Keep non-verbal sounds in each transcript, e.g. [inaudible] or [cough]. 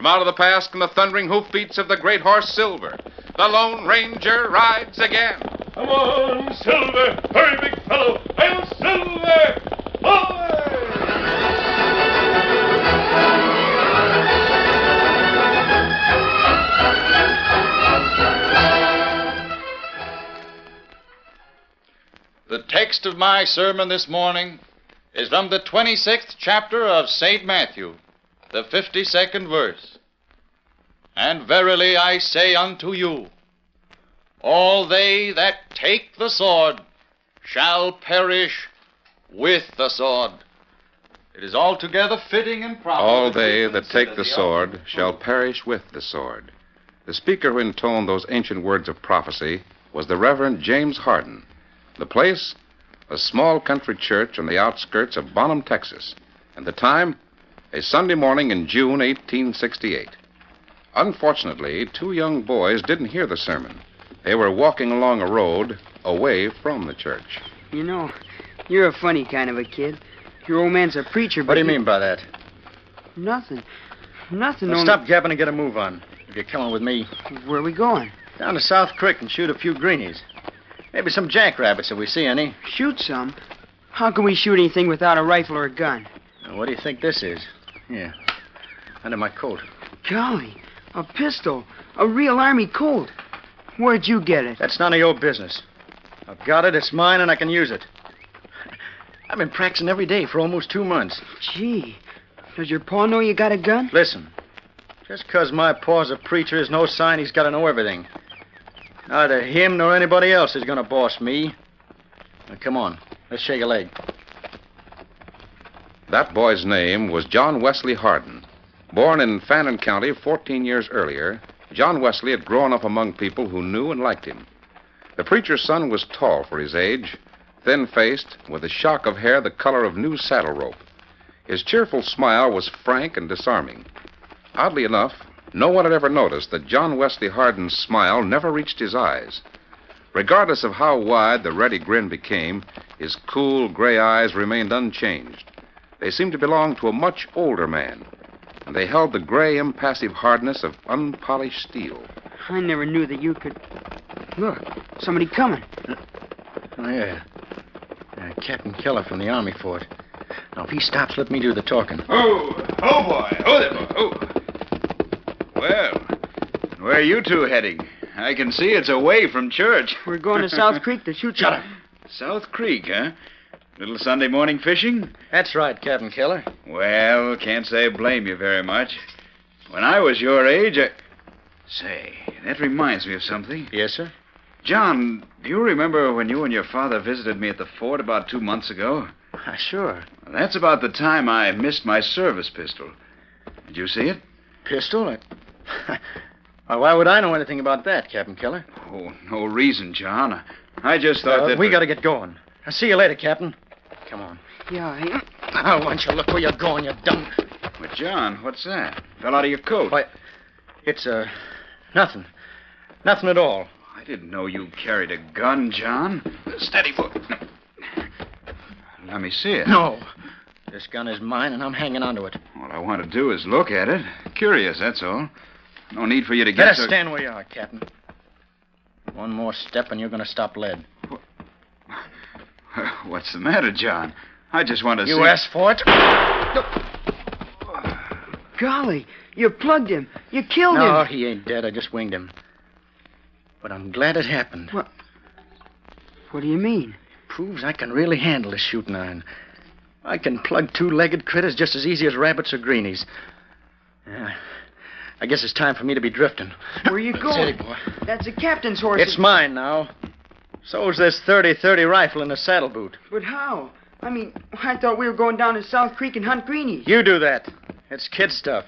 From out of the past come the thundering hoofbeats of the great horse Silver. The Lone Ranger rides again. Come on, Silver! Hurry, big fellow! Hail Silver! Hoy! The text of my sermon this morning is from the 26th chapter of St. Matthew, the 52nd verse. And verily I say unto you, all they that take the sword shall perish with the sword. It is altogether fitting and proper. All they that take the sword shall perish with the sword. The speaker who intoned those ancient words of prophecy was the Reverend James Hardin. The place, a small country church on the outskirts of Bonham, Texas. And the time, a Sunday morning in June 1868. Unfortunately, two young boys didn't hear the sermon. They were walking along a road away from the church. You know, you're a funny kind of a kid. Your old man's a preacher, but What do you he- mean by that? Nothing. Nothing. Well, only- stop gabbing and get a move on. If you're coming with me, Where are we going? down to South Creek and shoot a few greenies. Maybe some jackrabbits if we see any. Shoot some? How can we shoot anything without a rifle or a gun? Now, what do you think this is? Here, under my coat. Golly, a pistol. A real army Colt. Where'd you get it? That's none of your business. I've got it, it's mine, and I can use it. I've been practicing every day for almost two months. Gee, does your pa know you got a gun? Listen, just 'cause my pa's a preacher is no sign he's got to know everything. Neither him nor anybody else is going to boss me. Now, come on, let's shake a leg. That boy's name was John Wesley Hardin. Born in Fannin County 14 years earlier, John Wesley had grown up among people who knew and liked him. The preacher's son was tall for his age, thin faced, with a shock of hair the color of new saddle rope. His cheerful smile was frank and disarming. Oddly enough, no one had ever noticed that John Wesley Hardin's smile never reached his eyes. Regardless of how wide the ready grin became, his cool gray eyes remained unchanged. They seemed to belong to a much older man, and they held the gray, impassive hardness of unpolished steel. I never knew that you could. Look, somebody coming. Oh, yeah. Uh, Captain Keller from the Army Fort. Now, if he stops, let me do the talking. Oh, oh, boy. Oh, there, boy. Oh. Well, where are you two heading? I can see it's away from church. We're going to South [laughs] Creek to shoot Shut some- South Creek, huh? Little Sunday morning fishing? That's right, Captain Keller. Well, can't say I blame you very much. When I was your age, I. Say, that reminds me of something. Yes, sir? John, do you remember when you and your father visited me at the fort about two months ago? Ah, sure. Well, that's about the time I missed my service pistol. Did you see it? Pistol? I... [laughs] well, why would I know anything about that, Captain Keller? Oh, no reason, John. I just thought Uh, that. we got to get going. I'll see you later, Captain. Come on. Yeah, yeah. Now, why don't you look where you're going, you dumb... But, John, what's that? Fell out of your coat. Why, it's, uh, nothing. Nothing at all. I didn't know you carried a gun, John. Steady, foot. Let me see it. No. This gun is mine, and I'm hanging onto it. All I want to do is look at it. Curious, that's all. No need for you to get Better so- stand where you are, Captain. One more step, and you're going to stop lead. [laughs] What's the matter, John? I just want to You see. You asked for it? Golly, you plugged him. You killed No, him. No, he ain't dead. I just winged him. But I'm glad it happened. What? What do you mean? Proves I can really handle a shooting iron. I can plug two-legged critters just as easy as rabbits or greenies. Yeah. I guess it's time for me to be drifting. Where you [laughs] going? Steady, boy. That's the captain's horse. It's mine now. So's this 30-30 rifle in the saddle boot. But how? I mean, I thought we were going down to South Creek and hunt greenies. You do that. It's kid stuff.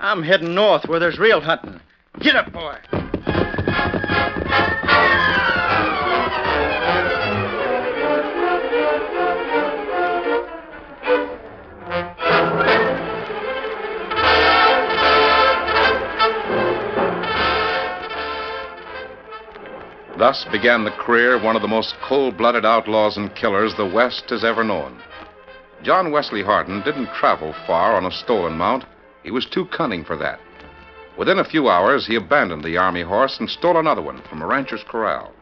I'm heading north where there's real hunting. Get up, boy. Thus began the career of one of the most cold blooded outlaws and killers the West has ever known. John Wesley Hardin didn't travel far on a stolen mount. He was too cunning for that. Within a few hours, he abandoned the army horse and stole another one from a rancher's corral.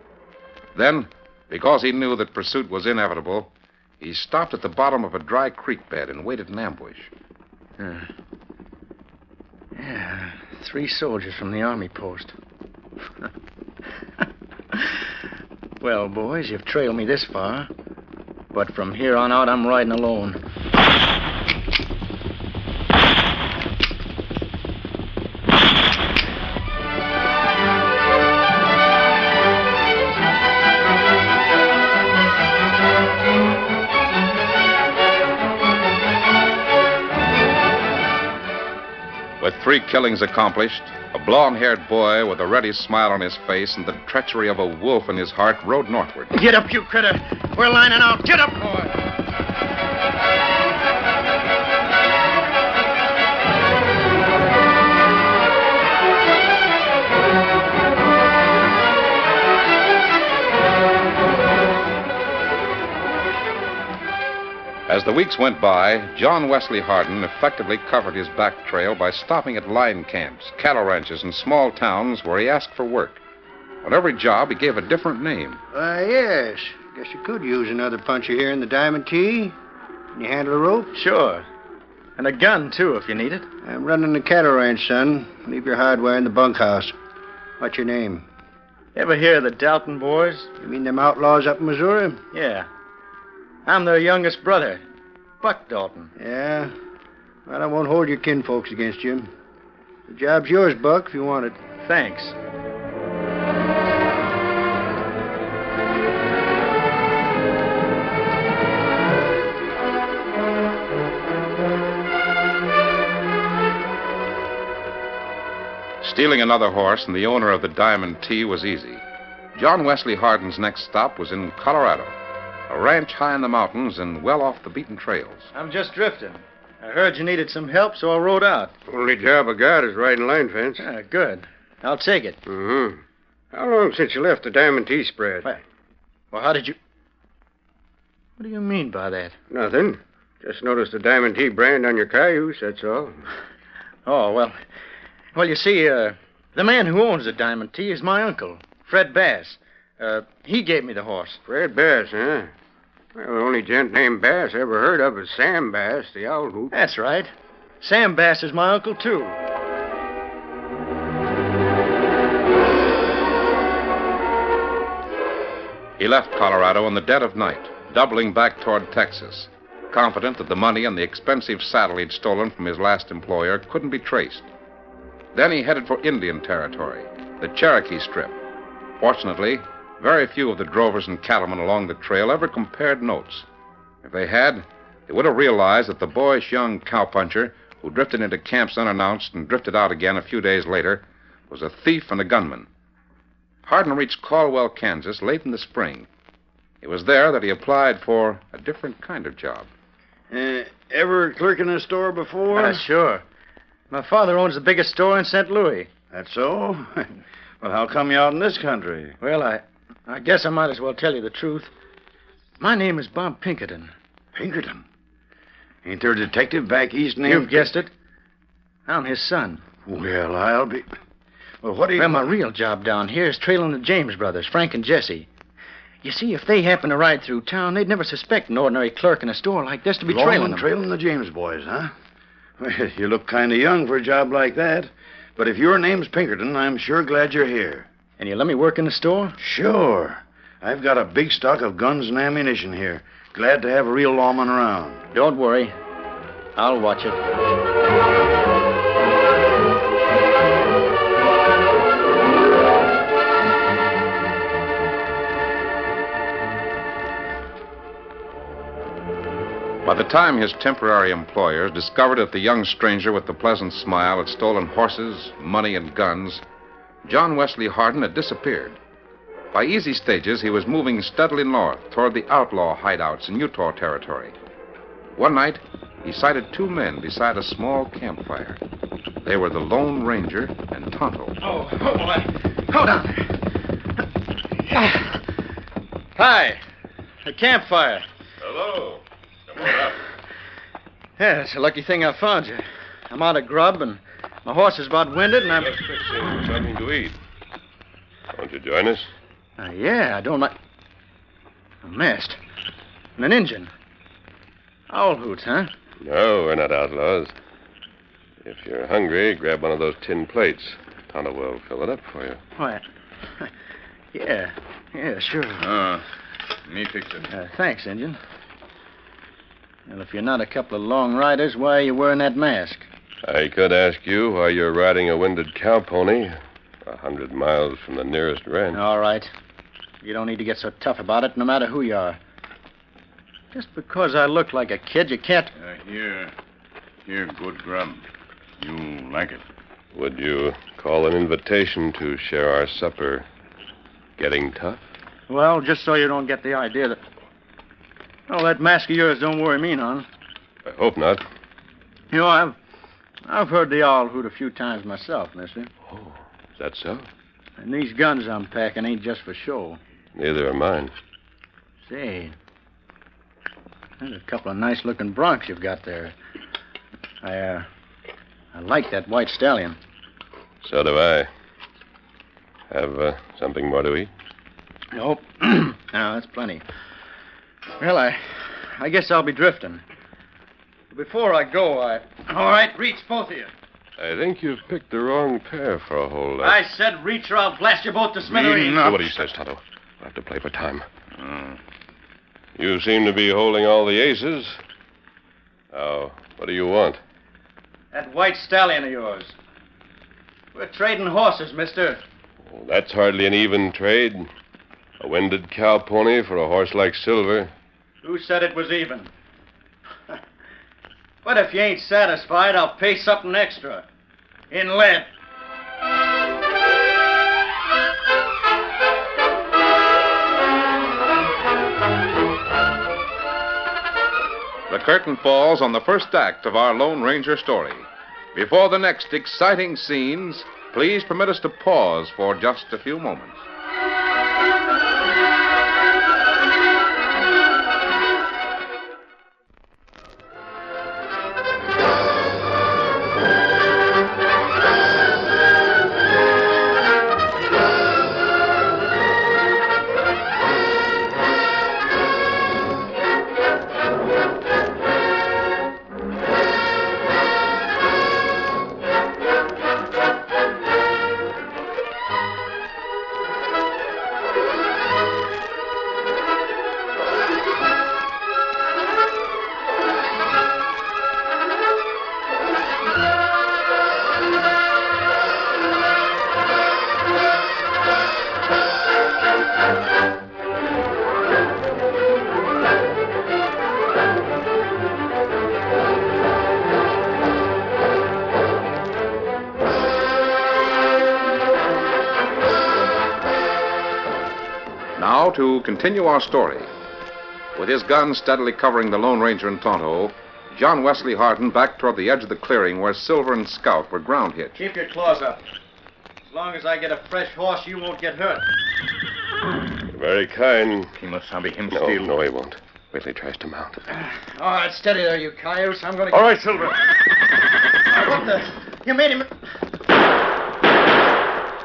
Then, because he knew that pursuit was inevitable, he stopped at the bottom of a dry creek bed and waited in ambush. Yeah. Yeah, three soldiers from the army post. [laughs] [laughs] well, boys, you've trailed me this far. But from here on out, I'm riding alone. With three killings accomplished, a blond haired boy with a ready smile on his face and the treachery of a wolf in his heart rode northward. Get up, you critter. We're lining out. Get up, boy. As the weeks went by, John Wesley Hardin effectively covered his back trail by stopping at line camps, cattle ranches, and small towns where he asked for work. On every job, he gave a different name. Why, yes. Guess you could use another puncher here in the Diamond T. Can you handle a rope? Sure. And a gun, too, if you need it. I'm running the cattle ranch, son. Leave your hardware in the bunkhouse. What's your name? Ever hear of the Dalton boys? You mean them outlaws up in Missouri? Yeah. I'm their youngest brother, Buck Dalton. Yeah. Well, I won't hold your kinfolks against you. The job's yours, Buck, if you want it. Thanks. Stealing another horse and the owner of the Diamond T was easy. John Wesley Hardin's next stop was in Colorado, a ranch high in the mountains and well off the beaten trails. I'm just drifting. I heard you needed some help, so I rode out. Only job I got is riding line fence. Ah, good. I'll take it. Mm-hmm. How long since you left the Diamond T spread? Why- Well, how did you. What do you mean by that? Nothing. Just noticed the Diamond T brand on your cayuse, that's all. [laughs] Oh, well. Well, you see, uh, the man who owns the Diamond T is my uncle, Fred Bass. Uh, he gave me the horse. Fred Bass, huh? Well, the only gent named Bass I ever heard of is Sam Bass, the owl hoot. That's right. Sam Bass is my uncle, too. He left Colorado in the dead of night, doubling back toward Texas, confident that the money and the expensive saddle he'd stolen from his last employer couldn't be traced. Then he headed for Indian Territory, the Cherokee Strip. Fortunately, very few of the drovers and cattlemen along the trail ever compared notes. If they had, they would have realized that the boyish young cowpuncher who drifted into camps unannounced and drifted out again a few days later was a thief and a gunman. Hardin reached Caldwell, Kansas late in the spring. It was there that he applied for a different kind of job. Uh, ever clerk in a store before? Uh, sure. My father owns the biggest store in St. Louis. That's so? [laughs] well, how come you out in this country? Well, I, I guess I might as well tell you the truth. My name is Bob Pinkerton. Pinkerton? Ain't there a detective back east named... You've guessed it. I'm his son. Well, I'll be... Well, what do you... Well, my real job down here is trailing the James brothers, Frank and Jesse. You see, if they happen to ride through town, they'd never suspect an ordinary clerk in a store like this to be Long trailing them. trailing the James boys, huh? Well, [laughs] you look kind of young for a job like that. But if your name's Pinkerton, I'm sure glad you're here. And you let me work in the store? Sure. I've got a big stock of guns and ammunition here. Glad to have a real lawman around. Don't worry. I'll watch it. By the time his temporary employers discovered that the young stranger with the pleasant smile had stolen horses, money, and guns, John Wesley Hardin had disappeared. By easy stages, he was moving steadily north toward the outlaw hideouts in Utah Territory. One night, he sighted two men beside a small campfire. They were the Lone Ranger and Tonto. Oh, oh boy. Hold on. Hi. A campfire. Hello. Come on up. Yeah, it's a lucky thing I found you. I'm out of grub, and my horse is about winded, and I'm. Let's fix you something to eat. Won't you join us? Uh, yeah, I don't like. A mast. And an engine. Owl hoots, huh? No, we're not outlaws. If you're hungry, grab one of those tin plates. Tonto will fill it up for you. Why? [laughs] Yeah. Yeah, sure. Uh, me fix it. Uh, thanks, Injun. Well, if you're not a couple of long riders, why are you wearing that mask? I could ask you why you're riding a winded cow pony a hundred miles from the nearest ranch. All right. You don't need to get so tough about it, no matter who you are. Just because I look like a kid, you can't. Uh, here. Here, good grub. You like it? Would you call an invitation to share our supper getting tough? Well, just so you don't get the idea that. Oh, that mask of yours don't worry me none. I hope not. You know, I've I've heard the owl hoot a few times myself, mister. Oh, is that so? And these guns I'm packing ain't just for show. Neither are mine. Say, there's a couple of nice looking broncs you've got there. I, uh, I like that white stallion. So do I. Have uh, something more to eat? Nope. [clears throat] no, that's plenty. Well, I, I guess I'll be drifting. Before I go, I. All right, reach, both of you. I think you've picked the wrong pair for a hold. I said reach or I'll blast you both to smithereens. Mm, do what he says, Tonto. We'll have to play for time. Oh. You seem to be holding all the aces. Now, what do you want? That white stallion of yours. We're trading horses, mister. Oh, that's hardly an even trade. A winded cow pony for a horse like Silver. Who said it was even? But if you ain't satisfied, I'll pay something extra. In lead. The curtain falls on the first act of our Lone Ranger story. Before the next exciting scenes, please permit us to pause for just a few moments. Now to continue our story. With his gun steadily covering the Lone Ranger and Tonto, John Wesley Hardin backed toward the edge of the clearing where Silver and Scout were ground hit. Keep your claws up. As long as I get a fresh horse, you won't get hurt. Very kind. Kemosabe, him No, still. no, he won't. Wait till he tries to mount. All right, steady there, you coyotes. I'm going to. All right, Silver. What the? You made him.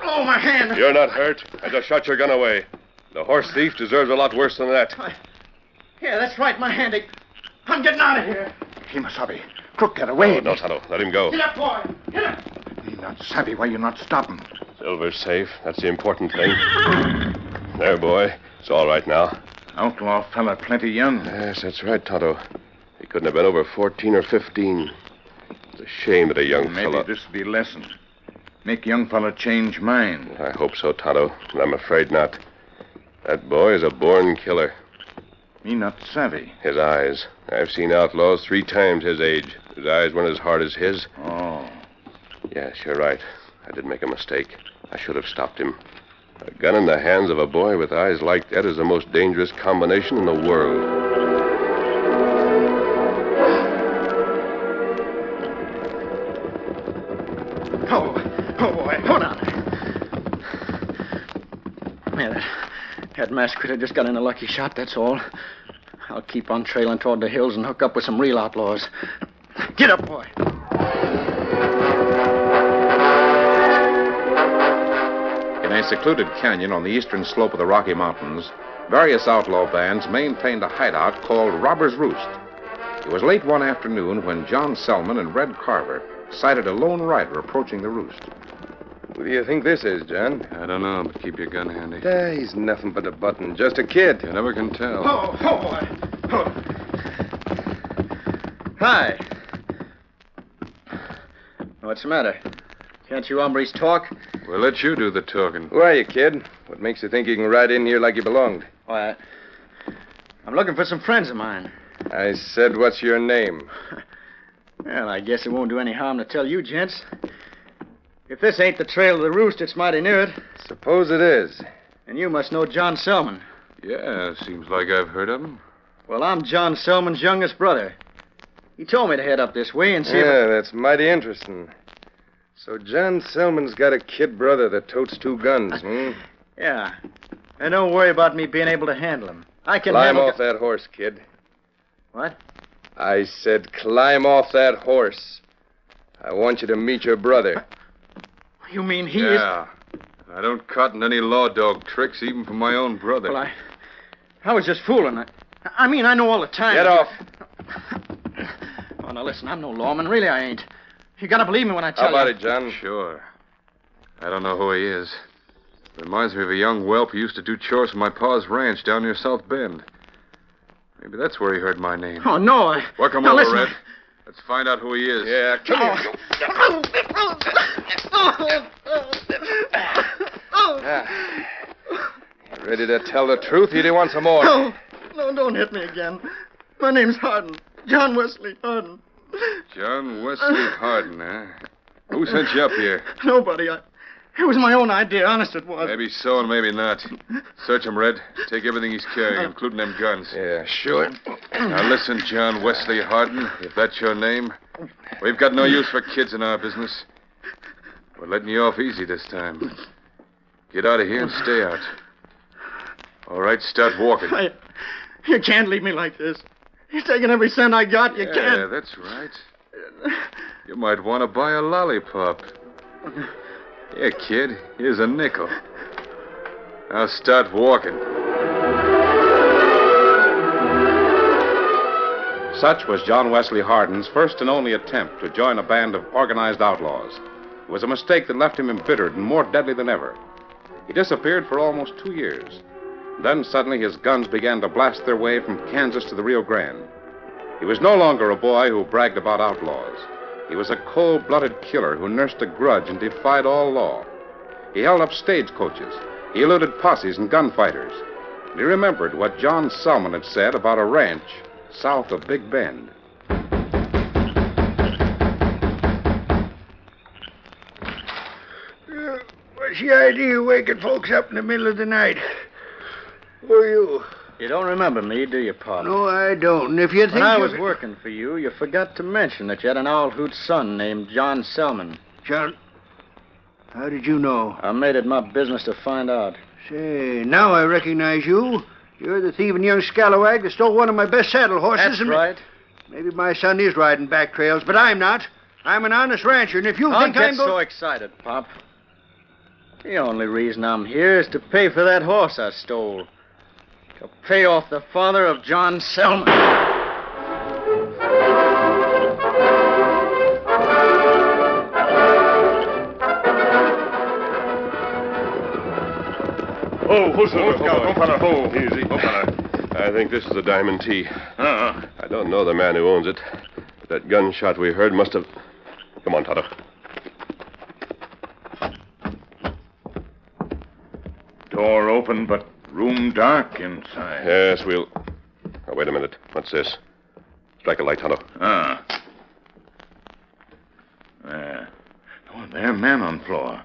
Oh, my hand. You're not hurt. I just shot your gun away. The horse thief deserves a lot worse than that. Yeah, that's right, my hand. I'm getting out of here. He must Kemosabe, crook, get away. Oh, no, Tonto. Let him go. Get up, boy. Get up. He not savvy. Why you not stop him? Silver's safe. That's the important thing. There, boy. It's all right now. Outlaw fella, plenty young. Yes, that's right, Tonto. He couldn't have been over 14 or 15. It's a shame that a young Maybe fellow. this be lesson. Make young fella change mind. I hope so, Tonto, but I'm afraid not. That boy is a born killer. Me not savvy. His eyes. I've seen outlaws three times his age. His eyes weren't as hard as his. Oh. Yes, you're right. I did make a mistake. I should have stopped him. A gun in the hands of a boy with eyes like that is the most dangerous combination in the world. Masked critter just got in a lucky shot, that's all. I'll keep on trailing toward the hills and hook up with some real outlaws. Get up, boy. In a secluded canyon on the eastern slope of the Rocky Mountains, various outlaw bands maintained a hideout called Robber's Roost. It was late one afternoon when John Selman and Red Carver sighted a lone rider approaching the roost. Who do you think this is, John? I don't know, but keep your gun handy. Ah, he's nothing but a button. Just a kid. You never can tell. Oh, oh, boy. Oh. Hi. What's the matter? Can't you hombres talk? We'll let you do the talking. Who are you, kid? What makes you think you can ride in here like you belonged? Why, I'm looking for some friends of mine. I said, what's your name? [laughs] Well, I guess it won't do any harm to tell you, gents. If this ain't the trail of the roost, it's mighty near it. Suppose it is. And you must know John Selman. Yeah, seems like I've heard of him. Well, I'm John Selman's youngest brother. He told me to head up this way and see. Yeah, that's mighty interesting. So John Selman's got a kid brother that totes two guns, [laughs] hmm? Yeah. And don't worry about me being able to handle him. I can Climb handle. off that horse, kid. What? I said climb off that horse. I want you to meet your brother. [laughs] You mean he is? yeah. I don't cotton any law dog tricks, even from my own brother. Well, I. I was just fooling. I, I mean, I know all the time. Get off. Oh, now listen, I'm no lawman. Really, I ain't. You gotta believe me when I tell you. How about you. it, John? Sure. I don't know who he is. Reminds me of a young whelp who used to do chores for my pa's ranch down near South Bend. Maybe that's where he heard my name. Oh no, I. Welcome now, over, listen, Red. Let's find out who he is. Yeah, come here. Ah. Ready to tell the truth? You do want some more? No, no, don't hit me again. My name's Hardin. John Wesley Hardin. John Wesley Hardin, huh? Who sent you up here? Nobody. I, it was my own idea. Honest, it was. Maybe so and maybe not. Search him, Red. Take everything he's carrying, uh, including them guns. Yeah, sure. Now listen, John Wesley Hardin, if that's your name, we've got no use for kids in our business. We're letting you off easy this time. Get out of here and stay out. All right, start walking. I, you can't leave me like this. You're taking every cent I got. You yeah, can't. Yeah, that's right. You might want to buy a lollipop. Here, kid. Here's a nickel. Now start walking. Such was John Wesley Hardin's first and only attempt to join a band of organized outlaws. It was a mistake that left him embittered and more deadly than ever. He disappeared for almost two years. Then suddenly his guns began to blast their way from Kansas to the Rio Grande. He was no longer a boy who bragged about outlaws. He was a cold blooded killer who nursed a grudge and defied all law. He held up stagecoaches. He eluded posses and gunfighters. And he remembered what John Selman had said about a ranch south of Big Bend. Uh, what's the idea of waking folks up in the middle of the night? Who are you? You don't remember me, do you, Pop? No, I don't. And if you think When I was working for you, you forgot to mention that you had an owl hoot son named John Selman. John, how did you know? I made it my business to find out. Say, now I recognize you. You're the thieving young scalawag that stole one of my best saddle horses. That's and right. Maybe my son is riding back trails, but I'm not. I'm an honest rancher, and if you think. Don't think get I'm so excited, Pop. The only reason I'm here is to pay for that horse I stole. To pay off the father of John Selman. Oh, who's the oh, oh, fella. Oh, easy. Oh, fella. I think this is the Diamond T. Uh-uh. I don't know the man who owns it. But that gunshot we heard must have. Come on, Tonto. Door open, but dark inside. Yes, we'll. Oh, wait a minute. What's this? Strike a light, Tonto. Ah. There. Oh, there, man on floor.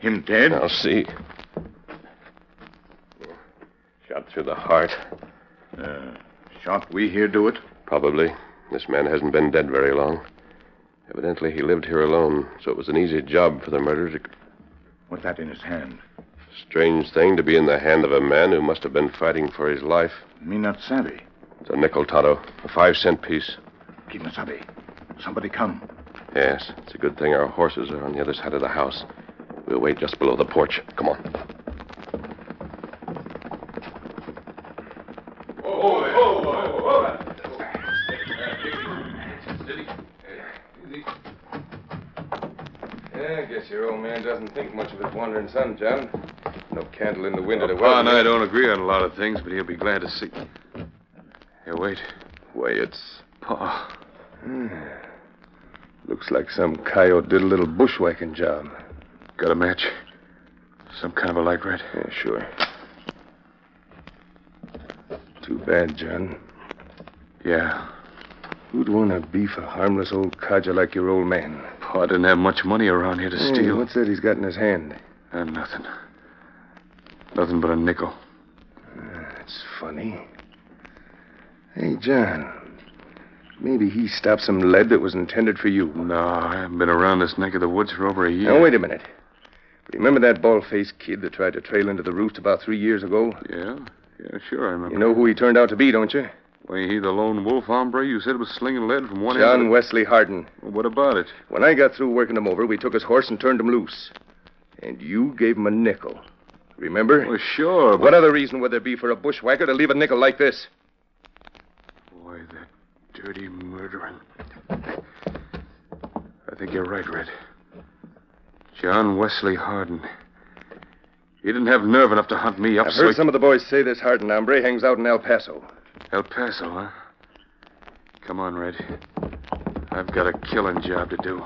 Him dead? I'll see. Shot through the heart. Uh, shot we here do it? Probably. This man hasn't been dead very long. Evidently, he lived here alone, so it was an easy job for the murderer to. What's that in his hand? Strange thing to be in the hand of a man who must have been fighting for his life. Me not savvy. It's a nickel, Tonto. A five cent piece. Kemosabe. Somebody come. Yes, it's a good thing our horses are on the other side of the house. We'll wait just below the porch. Come on. Yeah, I guess your old man doesn't think much of his wandering son, John. No candle in the window to Pa and I don't agree on a lot of things, but he'll be glad to see. Here, wait. Why, it's. Pa. Looks like some coyote did a little bushwhacking job. Got a match? Some kind of a light red? Yeah, sure. Too bad, John. Yeah. Who'd want to beef a harmless old codger like your old man? Pa didn't have much money around here to Hey, steal. what's that he's got in his hand? Uh, nothing. Nothing but a nickel. That's funny. Hey, John. Maybe he stopped some lead that was intended for you. No, I haven't been around this neck of the woods for over a year. Now, wait a minute. Remember that bald-faced kid that tried to trail into the roost about three years ago? Yeah? Yeah, sure, I remember. You know who he turned out to be, don't you? Why, he the lone wolf hombre you said was slinging lead from one end John to the... Wesley Hardin. Well, what about it? When I got through working him over, we took his horse and turned him loose. And you gave him a nickel. Remember? Well, sure, but... What other reason would there be for a bushwhacker to leave a nickel like this? Boy, that dirty murdering. I think you're right, Red. John Wesley Hardin. He didn't have nerve enough to hunt me up. I've so heard he- some of the boys say this Hardin hombre hangs out in El Paso. El Paso, huh? Come on, Red. I've got a killing job to do.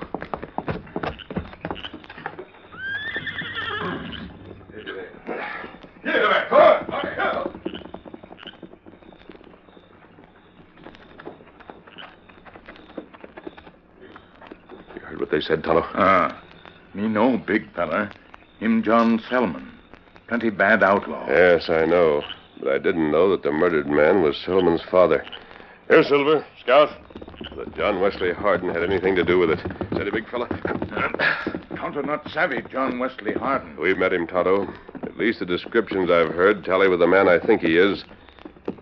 You heard what they said, Tonto? Ah. Me know, big fella. Him John Selman. Plenty bad outlaw. Yes, I know. But I didn't know that the murdered man was Selman's father. Here, Silver. Scout. That John Wesley Hardin had anything to do with it. Steady, big fella. Tonto not savvy, John Wesley Hardin. We've met him, Tonto. At least the descriptions I've heard tally with the man I think he is.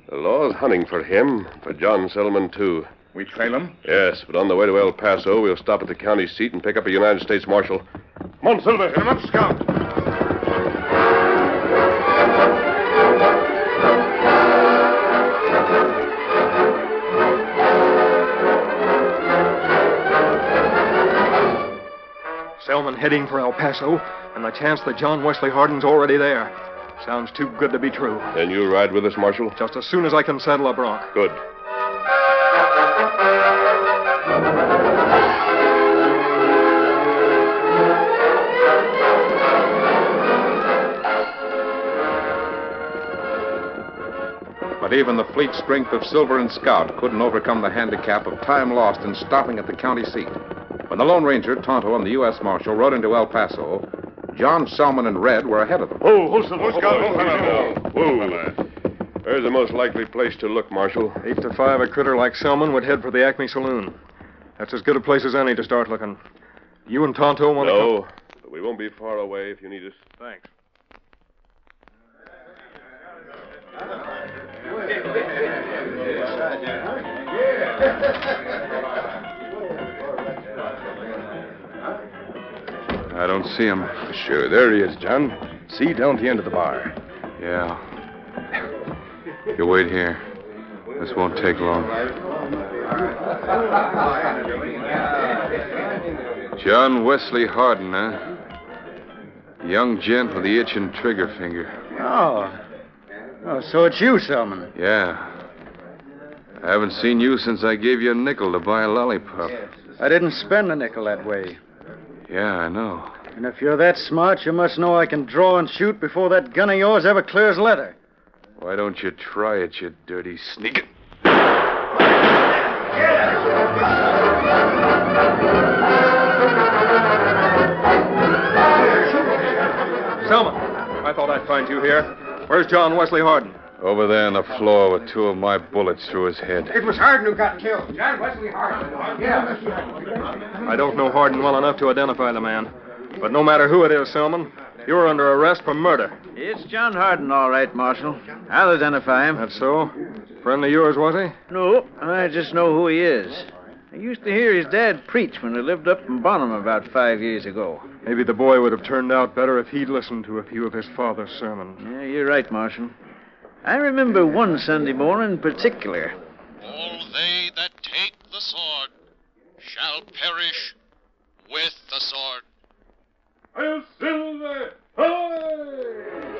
The law's hunting for him, for John Selman, too. We trail him? Yes, but on the way to El Paso, we'll stop at the county seat and pick up a United States Marshal. Come on, Silver. Up, Scout. Heading for El Paso, and the chance that John Wesley Hardin's already there. Sounds too good to be true. Then you ride with us, Marshal? Just as soon as I can saddle a bronc. Good. But even the fleet strength of Silver and Scout couldn't overcome the handicap of time lost in stopping at the county seat. When the Lone Ranger, Tonto, and the U.S. Marshal rode into El Paso, John Selman and Red were ahead of them. Oh, oh, Silver. Whoa, Scout. Whoa, There's the most likely place to look, Marshal? Eight to five, a critter like Selman would head for the Acme Saloon. That's as good a place as any to start looking. You and Tonto want to No, but we won't be far away if you need us. Thanks. [laughs] I don't see him. Sure, there he is, John. See down at the end of the bar. Yeah. You wait here. This won't take long. John Wesley Hardin, huh? Young gent with the itching trigger finger. Oh. Oh, so it's you, Selman. Yeah. I haven't seen you since I gave you a nickel to buy a lollipop. I didn't spend a nickel that way. Yeah, I know. And if you're that smart, you must know I can draw and shoot before that gun of yours ever clears leather. Why don't you try it, you dirty sneak? Selman, I thought I'd find you here. Where's John Wesley Hardin? Over there on the floor with two of my bullets through his head. It was Hardin who got killed. John Wesley Hardin. Yeah. I don't know Hardin well enough to identify the man. But no matter who it is, Selman, you're under arrest for murder. It's John Hardin, all right, Marshal. I'll identify him. That's so? Friend of yours, was he? No, I just know who he is. I used to hear his dad preach when he lived up in Bonham about five years ago. Maybe the boy would have turned out better if he'd listened to a few of his father's sermons. Yeah, you're right, Marshal. I remember one Sunday morning in particular. All they that take the sword shall perish with the sword. I'll silver! The